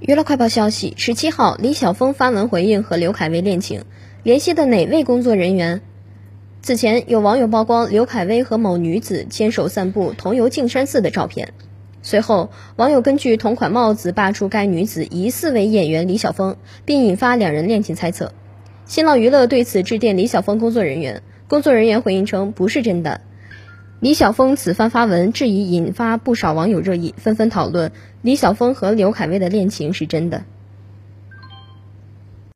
娱乐快报消息：十七号，李晓峰发文回应和刘恺威恋情，联系的哪位工作人员？此前有网友曝光刘恺威和某女子牵手散步同游径山寺的照片，随后网友根据同款帽子扒出该女子疑似为演员李晓峰，并引发两人恋情猜测。新浪娱乐对此致电李晓峰工作人员，工作人员回应称不是真的。李晓峰此番发文质疑，引发不少网友热议，纷纷讨论李晓峰和刘恺威的恋情是真的。